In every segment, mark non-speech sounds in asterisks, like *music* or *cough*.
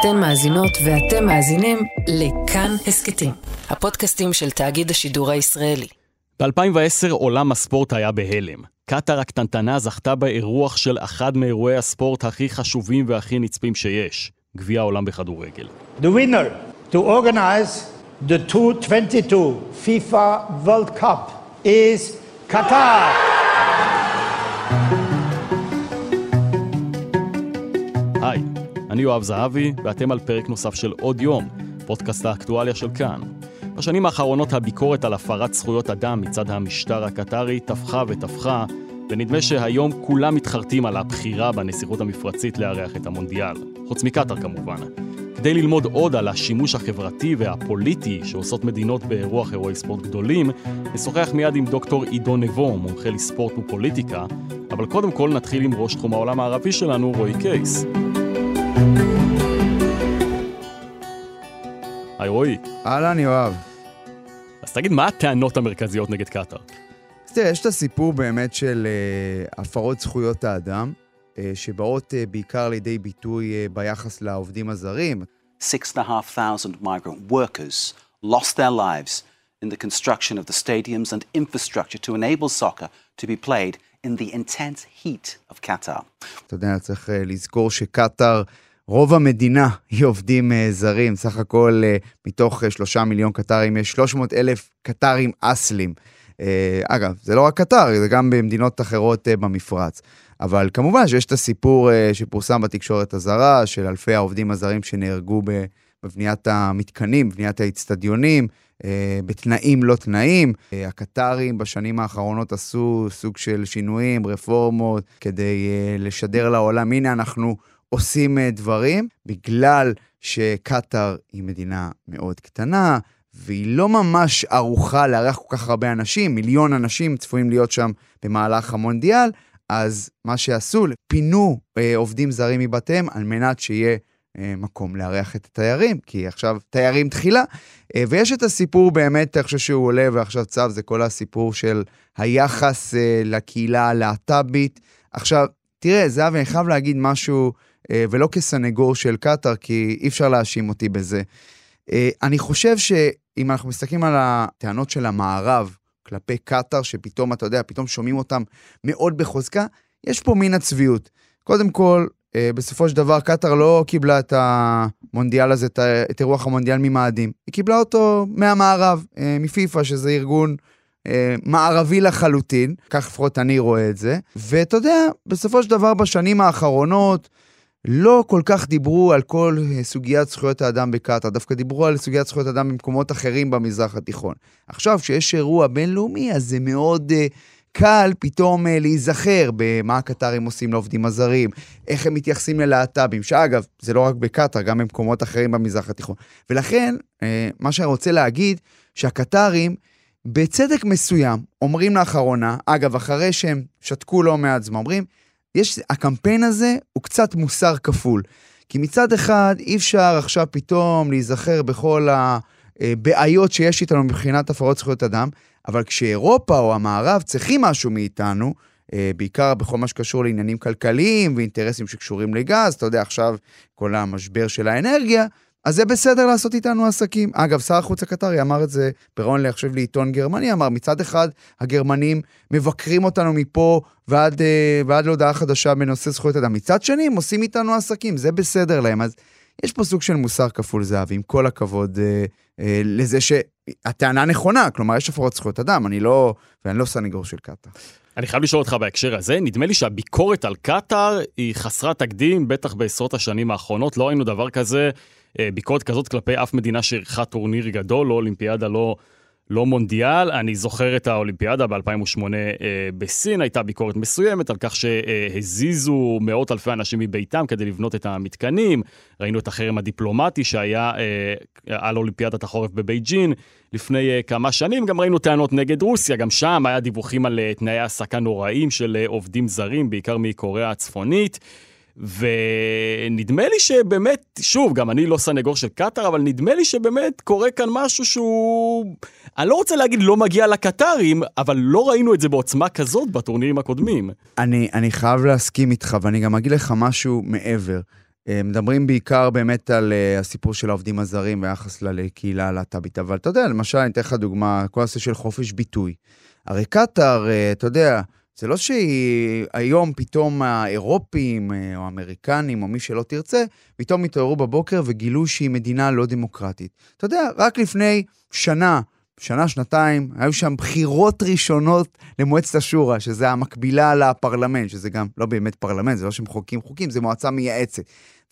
אתן מאזינות ואתם מאזינים לכאן הסכתים, הפודקאסטים של תאגיד השידור הישראלי. ב-2010 עולם הספורט היה בהלם. קטאר הקטנטנה זכתה באירוח של אחד מאירועי הספורט הכי חשובים והכי נצפים שיש, גביע העולם בכדורגל. The winner to organize the 2022 FIFA World Cup is Qatar. אני יואב זהבי, ואתם על פרק נוסף של עוד יום, פודקאסט האקטואליה של כאן. בשנים האחרונות הביקורת על הפרת זכויות אדם מצד המשטר הקטרי טפחה וטפחה, ונדמה שהיום כולם מתחרטים על הבחירה בנסיכות המפרצית לארח את המונדיאל. חוץ מקטאר כמובן. כדי ללמוד עוד על השימוש החברתי והפוליטי שעושות מדינות באירוח אירועי ספורט גדולים, נשוחח מיד עם דוקטור עידו נבו, מומחה לספורט ופוליטיקה, אבל קודם כל נתחיל עם ראש תחום העולם הערבי שלנו, רועי קייס. היי רועי. אהלן, יואב. אז תגיד, מה הטענות המרכזיות נגד קטאר? אז תראה, יש את הסיפור באמת של uh, הפרות זכויות האדם, uh, שבאות uh, בעיקר לידי ביטוי uh, ביחס לעובדים הזרים. Six and a half thousand migrant workers lost their lives in the construction of the stadiums and infrastructure to enable soccer to be played in the intense heat of Qatar. אתה יודע, צריך uh, לזכור שקטאר, רוב המדינה היא עובדים uh, זרים, סך הכל uh, מתוך uh, שלושה מיליון קטרים יש 300 אלף קטרים אסלים. אגב, זה לא רק קטר, זה גם במדינות אחרות במפרץ. אבל כמובן שיש את הסיפור שפורסם בתקשורת הזרה, של אלפי העובדים הזרים שנהרגו בבניית המתקנים, בבניית האצטדיונים, uh, בתנאים לא תנאים. הקטרים בשנים האחרונות עשו סוג של שינויים, רפורמות, כדי לשדר לעולם, הנה אנחנו עושים uh, דברים, בגלל שקטאר היא מדינה מאוד קטנה, והיא לא ממש ערוכה לארח כל כך הרבה אנשים, מיליון אנשים צפויים להיות שם במהלך המונדיאל, אז מה שעשו, פינו אה, עובדים זרים מבתיהם על מנת שיהיה אה, מקום לארח את התיירים, כי עכשיו תיירים תחילה. אה, ויש את הסיפור באמת, אני חושב שהוא עולה ועכשיו צו, זה כל הסיפור של היחס אה, לקהילה הלהט"בית. עכשיו, תראה, זהב, אני חייב להגיד משהו, אה, ולא כסנגור של קטאר, כי אי אפשר להאשים אותי בזה. אה, אני חושב שאם אנחנו מסתכלים על הטענות של המערב כלפי קטאר, שפתאום, אתה יודע, פתאום שומעים אותם מאוד בחוזקה, יש פה מין הצביעות. קודם כל, אה, בסופו של דבר, קטאר לא קיבלה את המונדיאל הזה, את אירוח המונדיאל ממאדים. היא קיבלה אותו מהמערב, אה, מפיפ"א, שזה ארגון מערבי לחלוטין, כך לפחות אני רואה את זה. ואתה יודע, בסופו של דבר, בשנים האחרונות, לא כל כך דיברו על כל סוגיית זכויות האדם בקטאר, דווקא דיברו על סוגיית זכויות האדם במקומות אחרים במזרח התיכון. עכשיו, כשיש אירוע בינלאומי, אז זה מאוד uh, קל פתאום uh, להיזכר במה הקטרים עושים לעובדים הזרים, איך הם מתייחסים ללהט"בים, שאגב, זה לא רק בקטאר, גם במקומות אחרים במזרח התיכון. ולכן, uh, מה שאני רוצה להגיד, שהקטרים, בצדק מסוים, אומרים לאחרונה, אגב, אחרי שהם שתקו לא מעט זמן, אומרים, יש, הקמפיין הזה הוא קצת מוסר כפול. כי מצד אחד, אי אפשר עכשיו פתאום להיזכר בכל הבעיות שיש איתנו מבחינת הפרות זכויות אדם, אבל כשאירופה או המערב צריכים משהו מאיתנו, בעיקר בכל מה שקשור לעניינים כלכליים ואינטרסים שקשורים לגז, אתה יודע, עכשיו כל המשבר של האנרגיה, אז זה בסדר לעשות איתנו עסקים. אגב, שר החוץ הקטרי אמר את זה בראיון, חושב, לעיתון גרמני, אמר, מצד אחד, הגרמנים מבקרים אותנו מפה ועד, אה, ועד להודעה חדשה בנושא זכויות אדם. מצד שני, הם עושים איתנו עסקים, זה בסדר להם. אז יש פה סוג של מוסר כפול זהב, עם כל הכבוד אה, אה, לזה שהטענה נכונה, כלומר, יש הפרות זכויות אדם, אני לא, ואני לא סניגור של קטאר. אני חייב לשאול אותך בהקשר הזה, נדמה לי שהביקורת על קטאר היא חסרת תקדים, בטח בעשרות השנים האחרונות, לא ראינו דבר כזה. ביקורת כזאת כלפי אף מדינה שאירחה טורניר גדול, לא אולימפיאדה, לא, לא מונדיאל. אני זוכר את האולימפיאדה ב-2008 אה, בסין, הייתה ביקורת מסוימת על כך שהזיזו מאות אלפי אנשים מביתם כדי לבנות את המתקנים. ראינו את החרם הדיפלומטי שהיה אה, על אולימפיאדת החורף בבייג'ין לפני אה, כמה שנים. גם ראינו טענות נגד רוסיה, גם שם היה דיווחים על אה, תנאי העסקה נוראים של אה, עובדים זרים, בעיקר מקוריאה הצפונית. ונדמה לי שבאמת, שוב, גם אני לא סנגור של קטאר, אבל נדמה לי שבאמת קורה כאן משהו שהוא... אני לא רוצה להגיד לא מגיע לקטרים, אבל לא ראינו את זה בעוצמה כזאת בטורנירים הקודמים. אני, אני חייב להסכים איתך, ואני גם אגיד לך משהו מעבר. אה, מדברים בעיקר באמת על uh, הסיפור של העובדים הזרים ביחס לקהילה הלהט"בית, אבל אתה יודע, למשל, אני אתן לך דוגמה, כל הנושא של חופש ביטוי. הרי קטאר, uh, אתה יודע, זה לא שהיום פתאום האירופים או האמריקנים או מי שלא תרצה, פתאום התעוררו בבוקר וגילו שהיא מדינה לא דמוקרטית. אתה יודע, רק לפני שנה, שנה, שנתיים, היו שם בחירות ראשונות למועצת השורא, שזה המקבילה לפרלמנט, שזה גם לא באמת פרלמנט, זה לא שמחוקקים חוקים, זה מועצה מייעצת.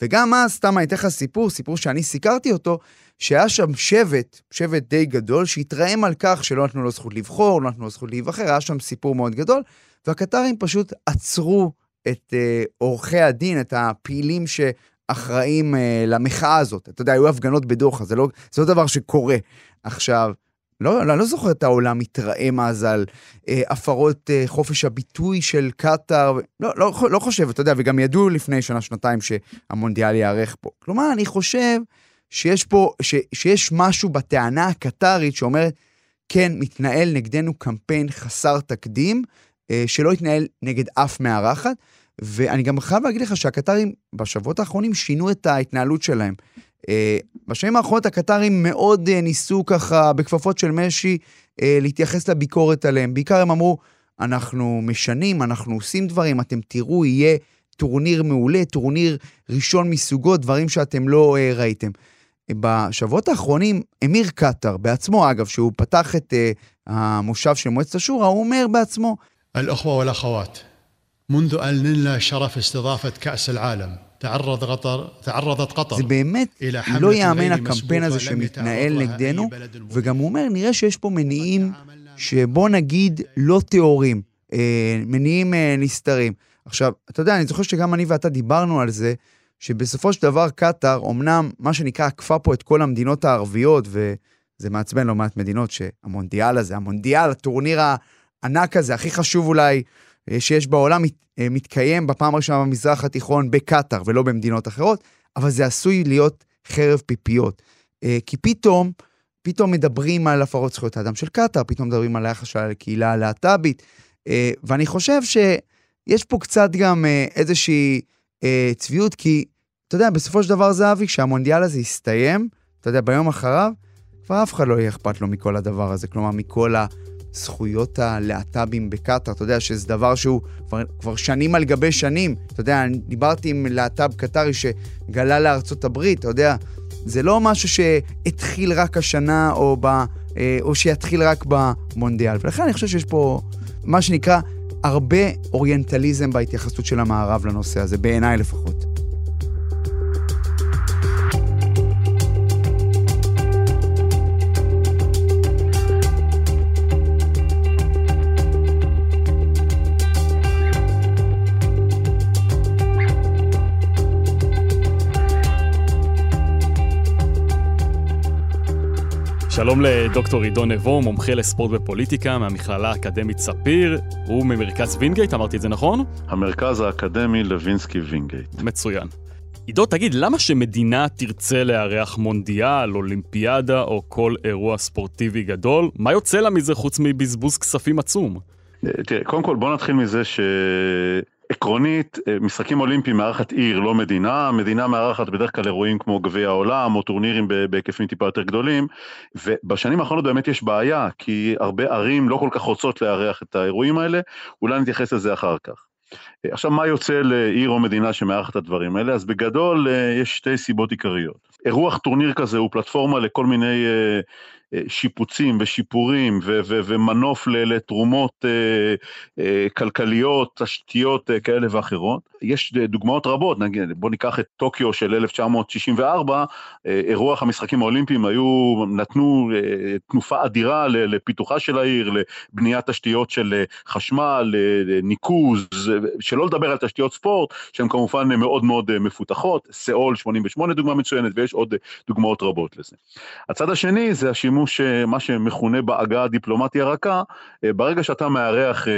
וגם אז, סתם אני אתן לך סיפור, סיפור שאני סיקרתי אותו, שהיה שם שבט, שבט די גדול, שהתרעם על כך שלא נתנו לו זכות לבחור, לא נתנו לו זכות להיבחר, היה שם סיפור מאוד גדול, והקטרים פשוט עצרו את אה, עורכי הדין, את הפעילים שאחראים אה, למחאה הזאת. אתה יודע, היו הפגנות בדוחה, זה לא, זה לא דבר שקורה. עכשיו, לא, אני לא זוכר את העולם מתרעם אז על אה, הפרות אה, חופש הביטוי של קטאר, לא, לא, לא חושב, אתה יודע, וגם ידעו לפני שנה-שנתיים שהמונדיאל ייערך פה. כלומר, אני חושב שיש פה, ש, שיש משהו בטענה הקטארית שאומרת, כן, מתנהל נגדנו קמפיין חסר תקדים, שלא התנהל נגד אף מארחת, ואני גם חייב להגיד לך שהקטרים בשבועות האחרונים שינו את ההתנהלות שלהם. אה, בשנים האחרונות הקטרים מאוד אה, ניסו ככה בכפפות של משי אה, להתייחס לביקורת עליהם. בעיקר הם אמרו, אנחנו משנים, אנחנו עושים דברים, אתם תראו, יהיה טורניר מעולה, טורניר ראשון מסוגו, דברים שאתם לא ראיתם. בשבועות האחרונים, אמיר קטר, בעצמו אגב, שהוא פתח את המושב של מועצת השורא, הוא אומר בעצמו, الأخوة والأخوات منذ أن نلنا شرف استضافة كأس العالم تعرض قطر, تعرضت قطر זה באמת לא יאמן הקמפיין הזה שמתנהל נגדנו, וגם הוא אומר, נראה שיש פה מניעים שבוא נגיד לא טהורים, אה, מניעים אה, נסתרים. עכשיו, אתה יודע, אני זוכר שגם אני ואתה דיברנו על זה, שבסופו של דבר קטאר, אמנם מה שנקרא עקפה פה את כל המדינות הערביות, וזה מעצבן לא מעט מדינות שהמונדיאל הזה, המונדיאל, הטורניר הענק הזה, הכי חשוב אולי אה, שיש בעולם אה, מתקיים בפעם הראשונה במזרח התיכון בקטאר ולא במדינות אחרות, אבל זה עשוי להיות חרב פיפיות. אה, כי פתאום, פתאום מדברים על הפרות זכויות האדם של קטאר, פתאום מדברים על היחס של הקהילה הלהט"בית, ואני חושב שיש פה קצת גם איזושהי צביעות, כי אתה יודע, בסופו של דבר, זהבי, כשהמונדיאל הזה יסתיים, אתה יודע, ביום אחריו, כבר אף אחד לא יהיה אכפת לו מכל הדבר הזה, כלומר, מכל ה... זכויות הלהט"בים בקטאר, אתה יודע שזה דבר שהוא כבר, כבר שנים על גבי שנים. אתה יודע, אני דיברתי עם להט"ב קטארי שגלה לארצות הברית, אתה יודע, זה לא משהו שהתחיל רק השנה או, ב, אה, או שיתחיל רק במונדיאל. ולכן אני חושב שיש פה מה שנקרא הרבה אוריינטליזם בהתייחסות של המערב לנושא הזה, בעיניי לפחות. שלום לדוקטור עידו נבו, מומחה לספורט ופוליטיקה מהמכללה האקדמית ספיר, הוא ממרכז וינגייט, אמרתי את זה נכון? המרכז האקדמי לוינסקי וינגייט. מצוין. עידו, תגיד, למה שמדינה תרצה לארח מונדיאל, אולימפיאדה או כל אירוע ספורטיבי גדול? מה יוצא לה מזה חוץ מבזבוז כספים עצום? תראה, קודם כל בוא נתחיל מזה ש... עקרונית, אה, משחקים אולימפיים מארחת עיר, לא מדינה, מדינה מארחת בדרך כלל אירועים כמו גביע העולם או טורנירים בהיקפים טיפה יותר גדולים, ובשנים האחרונות באמת יש בעיה, כי הרבה ערים לא כל כך רוצות לארח את האירועים האלה, אולי נתייחס לזה אחר כך. אה, עכשיו, מה יוצא לעיר או מדינה שמארחת את הדברים האלה? אז בגדול אה, יש שתי סיבות עיקריות. אירוח טורניר כזה הוא פלטפורמה לכל מיני שיפוצים ושיפורים ו- ו- ומנוף לתרומות אה, אה, כלכליות, תשתיות כאלה ואחרות. יש דוגמאות רבות, נגיד, בוא ניקח את טוקיו של 1964, אירוח המשחקים האולימפיים היו, נתנו תנופה אדירה לפיתוחה של העיר, לבניית תשתיות של חשמל, ניקוז, שלא לדבר על תשתיות ספורט, שהן כמובן מאוד מאוד מפותחות, סאול 88 דוגמה מצוינת, ויש עוד דוגמאות רבות לזה. הצד השני זה השימוש בשימוש מה שמכונה בעגה הדיפלומטי הרכה, ברגע שאתה מארח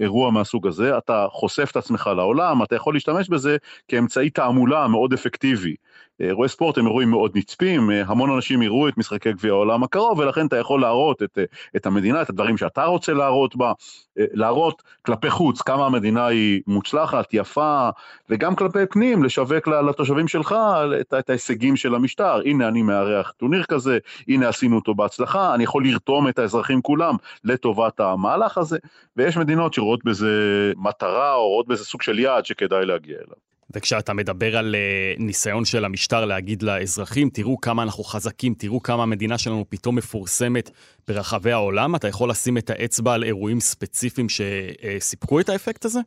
אירוע מהסוג הזה, אתה חושף את עצמך לעולם, אתה יכול להשתמש בזה כאמצעי תעמולה מאוד אפקטיבי. אירועי ספורט הם אירועים מאוד נצפים, המון אנשים יראו את משחקי גביע העולם הקרוב, ולכן אתה יכול להראות את, את המדינה, את הדברים שאתה רוצה להראות בה, להראות כלפי חוץ כמה המדינה היא מוצלחת, יפה, וגם כלפי פנים, לשווק לתושבים שלך את, את ההישגים של המשטר. הנה אני מארח טורניר כזה, הנה עשינו אותו בהצלחה, אני יכול לרתום את האזרחים כולם לטובת המהלך הזה, ויש מדינות שרואות בזה מטרה או רואות בזה סוג של יעד שכדאי להגיע אליו. וכשאתה מדבר על uh, ניסיון של המשטר להגיד לאזרחים, תראו כמה אנחנו חזקים, תראו כמה המדינה שלנו פתאום מפורסמת ברחבי העולם, אתה יכול לשים את האצבע על אירועים ספציפיים שסיפקו את האפקט הזה?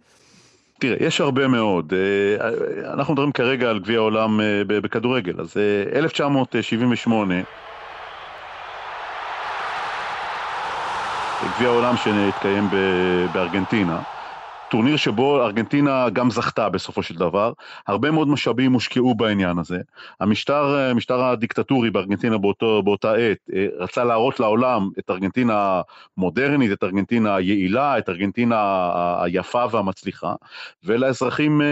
תראה, יש הרבה מאוד. אה, אנחנו מדברים כרגע על גביע העולם אה, בכדורגל, אז 1978, גביע העולם שהתקיים בארגנטינה, טורניר שבו ארגנטינה גם זכתה בסופו של דבר, הרבה מאוד משאבים הושקעו בעניין הזה. המשטר, המשטר הדיקטטורי בארגנטינה באותו, באותה עת אה, רצה להראות לעולם את ארגנטינה המודרנית, את ארגנטינה היעילה, את ארגנטינה היפה והמצליחה, ולאזרחים אה,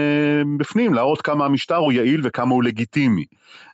בפנים להראות כמה המשטר הוא יעיל וכמה הוא לגיטימי.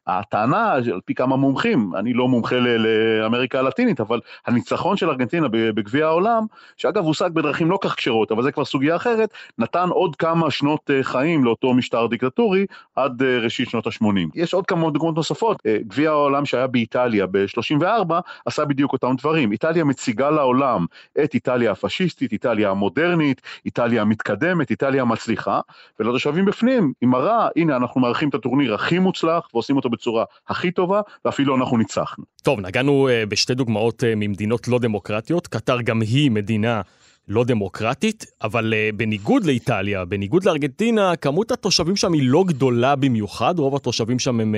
הטענה, על פי כמה מומחים, אני לא מומחה לאמריקה הלטינית, אבל הניצחון של ארגנטינה בגביע העולם, שאגב הושג בדרכים לא כך כשרות, אבל זה כבר סוגיה אחרת, נתן עוד כמה שנות אה, חיים לאותו משטר דיקטטורי עד אה, ראשית שנות ה-80. יש עוד כמה דוגמאות נוספות, אה, גביע העולם שהיה באיטליה ב-34 עשה בדיוק אותם דברים. איטליה מציגה לעולם את איטליה הפשיסטית, איטליה המודרנית, איטליה המתקדמת, איטליה המצליחה, ולתושבים בפנים היא מראה, הנה אנחנו מארחים את הטורניר הכי מוצלח ועושים אותו בצורה הכי טובה, ואפילו אנחנו ניצחנו. טוב, נגענו uh, בשתי דוגמאות uh, ממדינות לא דמוקרטיות. קטר גם היא מדינה לא דמוקרטית, אבל uh, בניגוד לאיטליה, בניגוד לארגנטינה, כמות התושבים שם היא לא גדולה במיוחד, רוב התושבים שם הם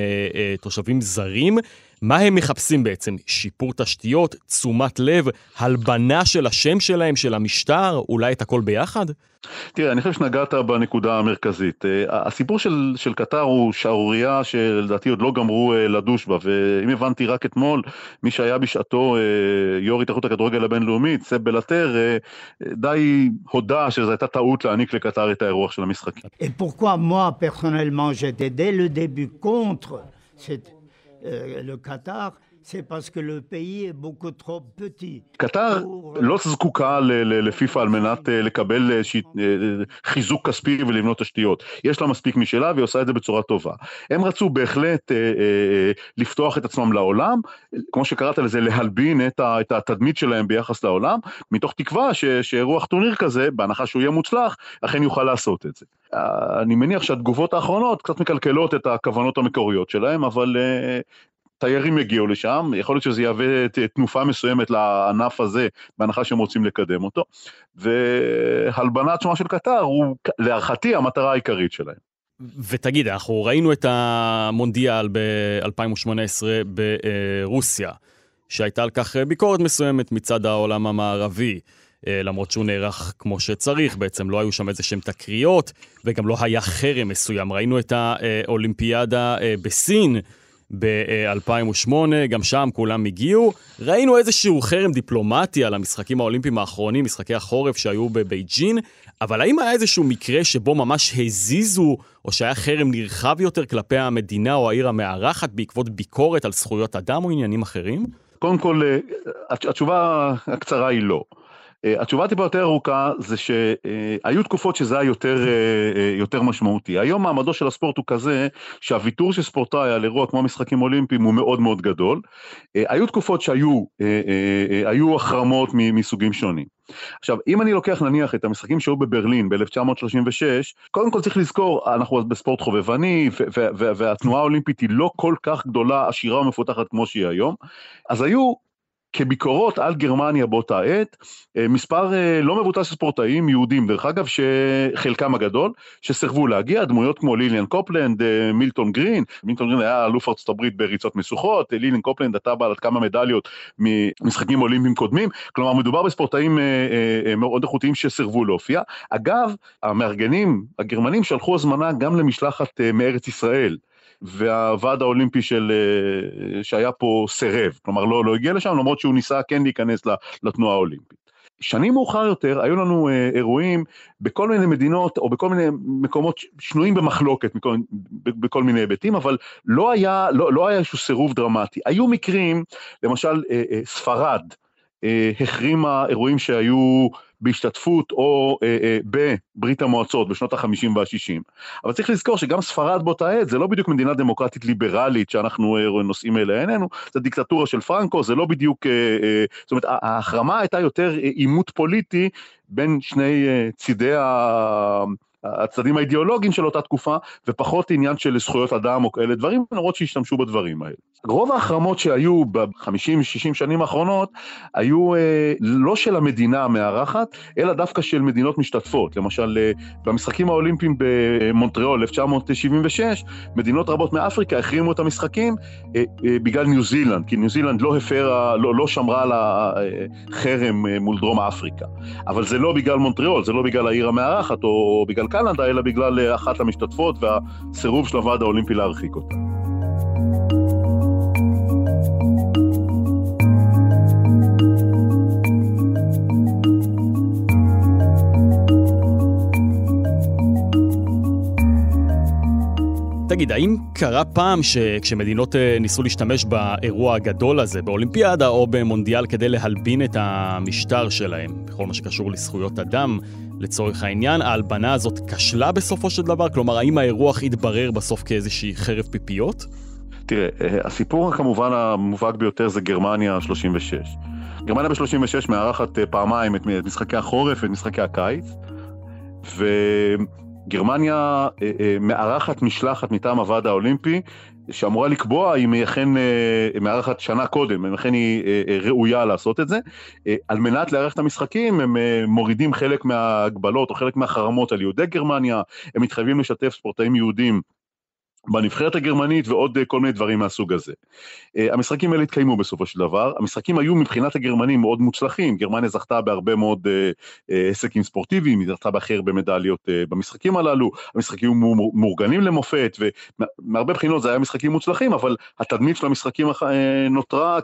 תושבים זרים. מה הם מחפשים בעצם? שיפור תשתיות, תשומת לב, הלבנה של השם שלהם, של המשטר, אולי את הכל ביחד? תראה, אני חושב שנגעת בנקודה המרכזית. הסיפור של, של קטר הוא שערורייה שלדעתי עוד לא גמרו לדוש בה, ואם הבנתי רק אתמול, מי שהיה בשעתו יו"ר התאחדות הכדורגל הבינלאומית, סב בלטר, די הודה שזו הייתה טעות להעניק לקטר את האירוח של המשחקים. Et pourquoi moi, personnellement, j'étais dès le début contre cette le Qatar, קטר לא זקוקה לפיפ"א על מנת לקבל חיזוק כספי ולבנות תשתיות. יש לה מספיק משלה והיא עושה את זה בצורה טובה. הם רצו בהחלט לפתוח את עצמם לעולם, כמו שקראת לזה, להלבין את התדמית שלהם ביחס לעולם, מתוך תקווה שאירוח טורניר כזה, בהנחה שהוא יהיה מוצלח, אכן יוכל לעשות את זה. אני מניח שהתגובות האחרונות קצת מקלקלות את הכוונות המקוריות שלהם, אבל תיירים יגיעו לשם, יכול להיות שזה יהווה תנופה מסוימת לענף הזה, בהנחה שהם רוצים לקדם אותו, והלבנת שמה של קטר הוא להערכתי המטרה העיקרית שלהם. ותגיד, אנחנו ראינו את המונדיאל ב-2018 ברוסיה, שהייתה על כך ביקורת מסוימת מצד העולם המערבי. למרות שהוא נערך כמו שצריך, בעצם לא היו שם איזה שהם תקריות, וגם לא היה חרם מסוים. ראינו את האולימפיאדה בסין, ב-2008, גם שם כולם הגיעו. ראינו איזשהו חרם דיפלומטי על המשחקים האולימפיים האחרונים, משחקי החורף שהיו בבייג'ין, אבל האם היה איזשהו מקרה שבו ממש הזיזו, או שהיה חרם נרחב יותר כלפי המדינה או העיר המארחת בעקבות ביקורת על זכויות אדם או עניינים אחרים? קודם כל, התשובה הקצרה היא לא. אה, התשובה טיפה יותר ארוכה זה שהיו תקופות שזה היה יותר, אה, אה, יותר משמעותי. היום מעמדו של הספורט הוא כזה שהוויתור של ספורטאי על אירוע כמו משחקים אולימפיים הוא מאוד מאוד גדול. היו תקופות שהיו היו החרמות מסוגים שונים. עכשיו, אם אני לוקח נניח את המשחקים שהיו בברלין ב-1936, קודם כל צריך לזכור, אנחנו בספורט חובבני, והתנועה האולימפית היא לא כל כך גדולה, עשירה ומפותחת כמו שהיא היום, אז היו כבר ביקורות על גרמניה באותה עת, אה, מספר אה, לא מבוטל של ספורטאים יהודים, דרך אגב, שחלקם הגדול, שסירבו להגיע, דמויות כמו ליליאן קופלנד, אה, מילטון גרין, מילטון גרין היה אלוף ארצות הברית בריצות משוכות, ליליאן קופלנד הייתה בעלת כמה מדליות ממשחקים אולימפיים קודמים, כלומר מדובר בספורטאים מאוד איכותיים שסירבו להופיע. אגב, המארגנים הגרמנים שלחו הזמנה גם למשלחת מארץ ישראל. והוועד האולימפי של, שהיה פה סירב, כלומר לא, לא הגיע לשם, למרות שהוא ניסה כן להיכנס לתנועה האולימפית. שנים מאוחר יותר היו לנו אה, אירועים בכל מיני מדינות או בכל מיני מקומות שנויים במחלוקת מכל, בכל מיני היבטים, אבל לא היה, לא, לא היה איזשהו סירוב דרמטי. היו מקרים, למשל אה, אה, ספרד אה, החרימה אירועים שהיו בהשתתפות או אה, אה, בברית המועצות בשנות ה-50 וה-60. אבל צריך לזכור שגם ספרד באותה עת זה לא בדיוק מדינה דמוקרטית ליברלית שאנחנו אה, נושאים אליה עינינו, זה דיקטטורה של פרנקו, זה לא בדיוק, אה, אה, זאת אומרת ההחרמה הייתה יותר אה, עימות פוליטי בין שני אה, צידי ה... הצדדים האידיאולוגיים של אותה תקופה, ופחות עניין של זכויות אדם או כאלה דברים, למרות שהשתמשו בדברים האלה. רוב ההחרמות שהיו ב-50-60 שנים האחרונות, היו אה, לא של המדינה המארחת, אלא דווקא של מדינות משתתפות. למשל, אה, במשחקים האולימפיים במונטריאול 1976, מדינות רבות מאפריקה החרימו את המשחקים אה, אה, בגלל ניו זילנד, כי ניו זילנד לא הפרה, לא, לא שמרה על החרם אה, מול דרום אפריקה. אבל זה לא בגלל מונטריאול, זה לא בגלל העיר המארחת או בגלל קנדה, אלא בגלל אה, אחת המשתתפות והסירוב של הוועד האולימפי להרחיק אותה. תגיד, האם קרה פעם שכשמדינות אה, ניסו להשתמש באירוע הגדול הזה, באולימפיאדה או במונדיאל, כדי להלבין את המשטר שלהם, בכל מה שקשור לזכויות אדם, לצורך העניין, ההלבנה הזאת כשלה בסופו של דבר? כלומר, האם האירוח התברר בסוף כאיזושהי חרב פיפיות? תראה, אה, הסיפור כמובן המובהק ביותר זה גרמניה 36. גרמניה ב-36 מארחת אה, פעמיים את משחקי החורף ואת משחקי הקיץ, וגרמניה אה, מארחת משלחת מטעם הוועד האולימפי שאמורה לקבוע אם היא אכן אה, מארחת שנה קודם, אם אכן היא אה, אה, ראויה לעשות את זה. על מנת לארח את המשחקים הם מורידים חלק מההגבלות או חלק מהחרמות על יהודי גרמניה, הם מתחייבים לשתף ספורטאים יהודים בנבחרת הגרמנית ועוד אה, כל מיני דברים מהסוג הזה. אה, המשחקים האלה התקיימו בסופו של דבר, המשחקים היו מבחינת הגרמנים מאוד מוצלחים, גרמניה זכתה בהרבה מאוד אה, הישגים ספורטיביים, היא זכתה בהכי הרבה מדליות במשחקים הללו, המשחקים היו מאורגנים למופת, ומהרבה בחינות זה היה משחקים מוצלחים, אבל התדמית של המשחקים נותרה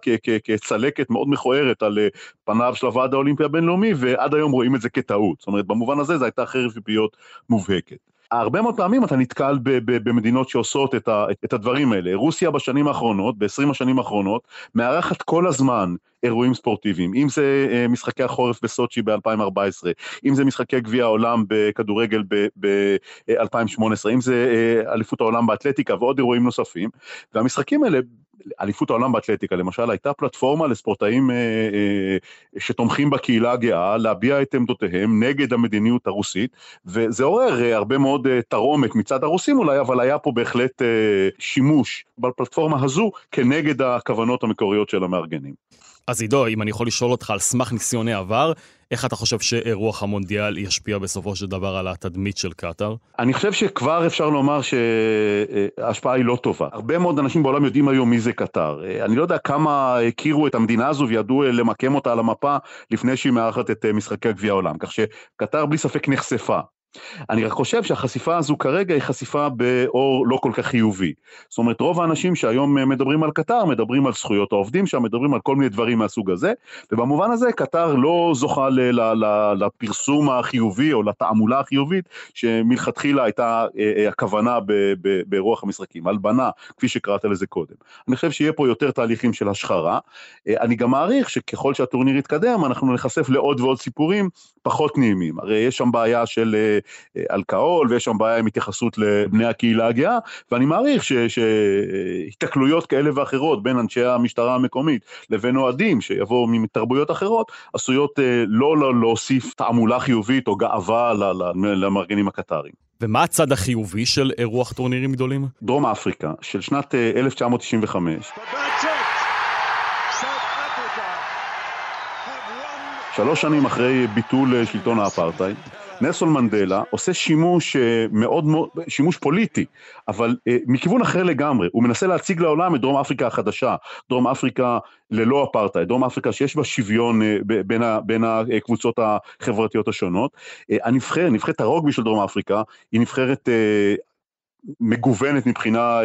כצלקת מאוד מכוערת על פניו של הוועד האולימפי הבינלאומי, ועד היום רואים את זה כטעות, זאת אומרת במובן הזה זו הייתה חרב פיפיות מובהקת. הרבה מאוד פעמים אתה נתקל במדינות שעושות את, ה, את הדברים האלה. רוסיה בשנים האחרונות, ב-20 השנים האחרונות, מארחת כל הזמן אירועים ספורטיביים, אם זה אה, משחקי החורף בסוצ'י ב-2014, אם זה משחקי גביע העולם בכדורגל ב-2018, אם זה אה, אליפות העולם באתלטיקה ועוד אירועים נוספים, והמשחקים האלה אליפות העולם באתלטיקה למשל, הייתה פלטפורמה לספורטאים אה, אה, שתומכים בקהילה הגאה להביע את עמדותיהם נגד המדיניות הרוסית, וזה עורר אה, הרבה מאוד תרעומת מצד הרוסים אולי, אבל היה פה בהחלט שימוש בפלטפורמה הזו כנגד הכוונות המקוריות של המארגנים. אז עידו, אם אני יכול לשאול אותך על סמך ניסיוני עבר, איך אתה חושב שאירוח המונדיאל ישפיע בסופו של דבר על התדמית של קטאר? אני חושב שכבר אפשר לומר שההשפעה היא לא טובה. הרבה מאוד אנשים בעולם יודעים היום מי זה קטאר. אני לא יודע כמה הכירו את המדינה הזו וידעו למקם אותה על המפה לפני שהיא מארחת את משחקי גביע העולם. כך שקטאר בלי ספק נחשפה. אני רק חושב שהחשיפה הזו כרגע היא חשיפה באור לא כל כך חיובי. זאת אומרת, רוב האנשים שהיום מדברים על קטר, מדברים על זכויות העובדים שם, מדברים על כל מיני דברים מהסוג הזה, ובמובן הזה קטר לא זוכה לפרסום החיובי או לתעמולה החיובית שמלכתחילה הייתה אה, אה, הכוונה ברוח המשחקים, הלבנה, כפי שקראת לזה קודם. אני חושב שיהיה פה יותר תהליכים של השחרה. אה, אני גם מעריך שככל שהטורניר יתקדם, אנחנו נחשף לעוד ועוד סיפורים פחות נעימים. הרי יש שם בעיה של אלכוהול, ויש שם בעיה עם התייחסות לבני הקהילה הגאה, ואני מעריך שהיתקלויות כאלה ואחרות בין אנשי המשטרה המקומית לבין אוהדים שיבואו מתרבויות אחרות, עשויות אה, לא להוסיף תעמולה חיובית או גאווה למארגנים הקטרים. ומה הצד החיובי של אירוח טורנירים גדולים? דרום אפריקה, של שנת 1995. שלוש שנים אחרי ביטול אה, שלטון האפרטהייד, נלסון מנדלה עושה שימוש אה, מאוד מאוד, שימוש פוליטי, אבל אה, מכיוון אחר לגמרי, הוא מנסה להציג לעולם את דרום אפריקה החדשה, דרום אפריקה ללא אפרטהייד, דרום אפריקה שיש בה שוויון בין, בין הקבוצות החברתיות השונות. הנבחרת, נבחרת הרוגבי של דרום אפריקה, היא נבחרת מגוונת מבחינה,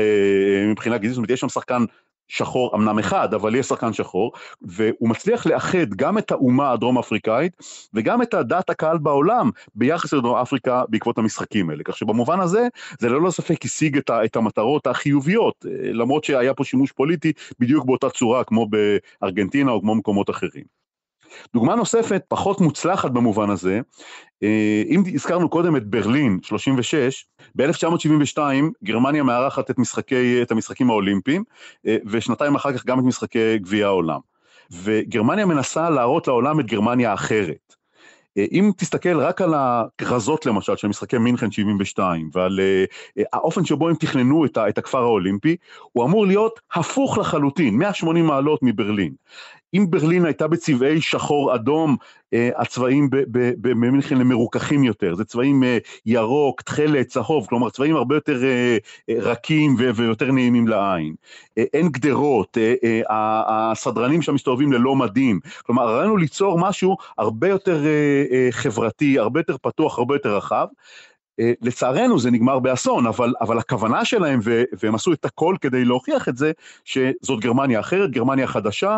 מבחינה גזעית, זאת אומרת, יש שם שחקן שחור, אמנם אחד, אבל יש שחקן שחור, והוא מצליח לאחד גם את האומה הדרום אפריקאית וגם את דעת הקהל בעולם ביחס לדרום אפריקה בעקבות המשחקים האלה. כך שבמובן הזה, זה ללא ספק השיג את, את המטרות החיוביות, אה, למרות שהיה פה שימוש פוליטי בדיוק באותה צורה כמו בארגנטינה או כמו מקומות אחרים. דוגמה נוספת, פחות מוצלחת במובן הזה, אה, אם הזכרנו קודם את ברלין, 36, ב-1972 גרמניה מארחת את, משחקי, את המשחקים האולימפיים, אה, ושנתיים אחר כך גם את משחקי גביע העולם. וגרמניה מנסה להראות לעולם את גרמניה האחרת. אה, אם תסתכל רק על הכרזות למשל של משחקי מינכן 72 ועל האופן שבו הם תכננו את הכפר האולימפי, הוא אמור להיות הפוך לחלוטין, 180 מעלות מברלין. אם ברלין הייתה בצבעי שחור אדום, אה, הצבעים במינכן הם מרוככים יותר, זה צבעים אה, ירוק, תכלת, צהוב, כלומר צבעים הרבה יותר אה, רכים ויותר נעימים לעין. אין גדרות, הסדרנים שם מסתובבים ללא מדים, כלומר הרעיון הוא ליצור משהו הרבה יותר חברתי, הרבה יותר פתוח, הרבה יותר רחב. לצערנו זה נגמר באסון, אבל, אבל הכוונה שלהם, והם עשו את הכל כדי להוכיח את זה, שזאת גרמניה אחרת, גרמניה חדשה,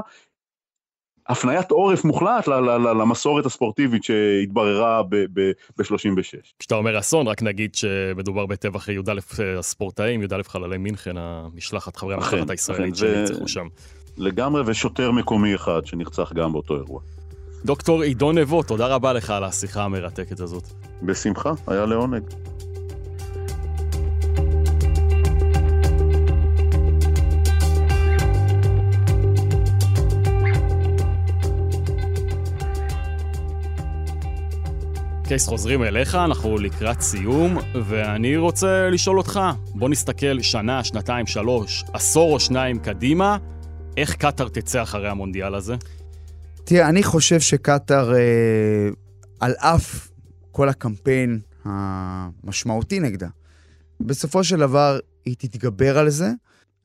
הפניית עורף מוחלט למסורת הספורטיבית שהתבררה ב-36. כשאתה אומר אסון, רק נגיד שמדובר בטבח י"א הספורטאים, י"א חללי מינכן, המשלחת, חברי המשלחת הישראלית שנרצחו שם. לגמרי, ושוטר מקומי אחד שנרצח גם באותו אירוע. דוקטור עידון נבו, תודה רבה לך על השיחה המרתקת הזאת. בשמחה, היה לעונג. קייס חוזרים אליך, אנחנו לקראת סיום, ואני רוצה לשאול אותך, בוא נסתכל שנה, שנתיים, שלוש, עשור או שניים קדימה, איך קטאר תצא אחרי המונדיאל הזה? תראה, אני חושב שקטאר, אה, על אף כל הקמפיין המשמעותי נגדה, בסופו של דבר היא תתגבר על זה.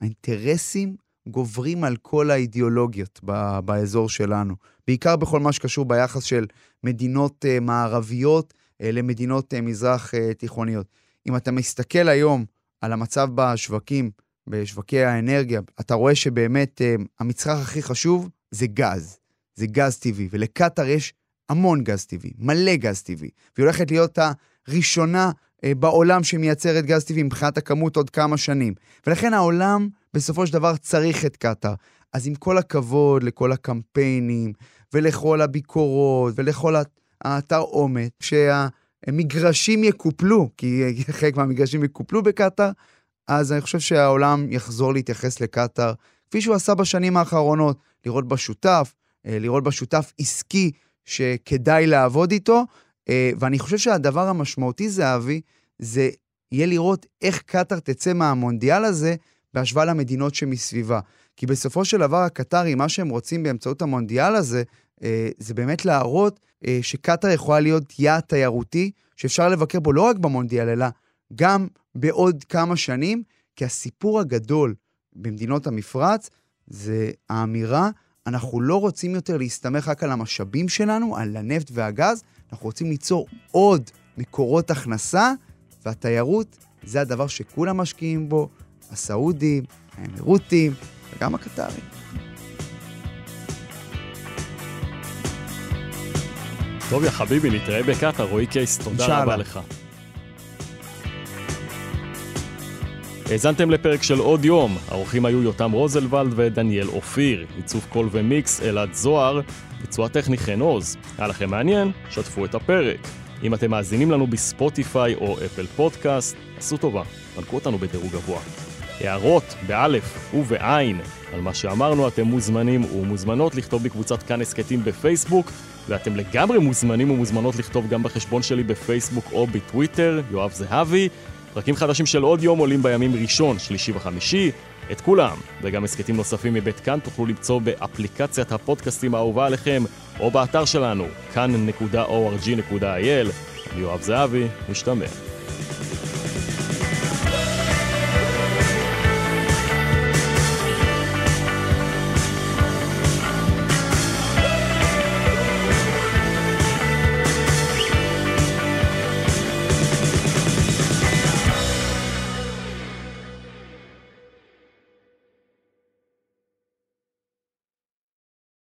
האינטרסים גוברים על כל האידיאולוגיות ב- באזור שלנו, בעיקר בכל מה שקשור ביחס של מדינות uh, מערביות uh, למדינות uh, מזרח uh, תיכוניות. אם אתה מסתכל היום על המצב בשווקים, בשווקי האנרגיה, אתה רואה שבאמת uh, המצרך הכי חשוב זה גז. זה גז טבעי, ולקטאר יש המון גז טבעי, מלא גז טבעי, והיא הולכת להיות הראשונה בעולם שמייצרת גז טבעי מבחינת הכמות עוד כמה שנים. ולכן העולם בסופו של דבר צריך את קטאר. אז עם כל הכבוד לכל הקמפיינים, ולכל הביקורות, ולכל האתר עומק, שהמגרשים יקופלו, כי *laughs* חלק מהמגרשים יקופלו בקטאר, אז אני חושב שהעולם יחזור להתייחס לקטאר, כפי שהוא עשה בשנים האחרונות, לראות בה שותף, אה, לראות בה שותף עסקי שכדאי לעבוד איתו, אה, ואני חושב שהדבר המשמעותי, זהבי, זה יהיה לראות איך קטאר תצא מהמונדיאל הזה בהשוואה למדינות שמסביבה. כי בסופו של דבר הקטרים, מה שהם רוצים באמצעות המונדיאל הזה, אה, זה באמת להראות אה, שקטאר יכולה להיות יעד תיירותי, שאפשר לבקר בו לא רק במונדיאל, אלא גם בעוד כמה שנים, כי הסיפור הגדול במדינות המפרץ זה האמירה, אנחנו לא רוצים יותר להסתמך רק על המשאבים שלנו, על הנפט והגז, אנחנו רוצים ליצור עוד מקורות הכנסה, והתיירות זה הדבר שכולם משקיעים בו, הסעודים, האמירותים וגם הקטרים. טוב, יא חביבי, נתראה בקטאר, רועי קייס, תודה רבה לך. האזנתם לפרק של עוד יום, האורחים היו יותם רוזנוולד ודניאל אופיר, עיצוב קול ומיקס אלעד זוהר, ביצוע טכני חן עוז. היה לכם מעניין? שתפו את הפרק. אם אתם מאזינים לנו בספוטיפיי או אפל פודקאסט, עשו טובה, תנקדו אותנו בדירוג גבוה. הערות באלף ובעין על מה שאמרנו, אתם מוזמנים ומוזמנות לכתוב בקבוצת כאן הסכתים בפייסבוק, ואתם לגמרי מוזמנים ומוזמנות לכתוב גם בחשבון שלי בפייסבוק או בטוויטר, יואב זהבי. פרקים חדשים של עוד יום עולים בימים ראשון, שלישי וחמישי. את כולם, וגם הסכתים נוספים מבית כאן תוכלו למצוא באפליקציית הפודקאסטים האהובה עליכם, או באתר שלנו, כאן.org.il. יואב זהבי, משתמע.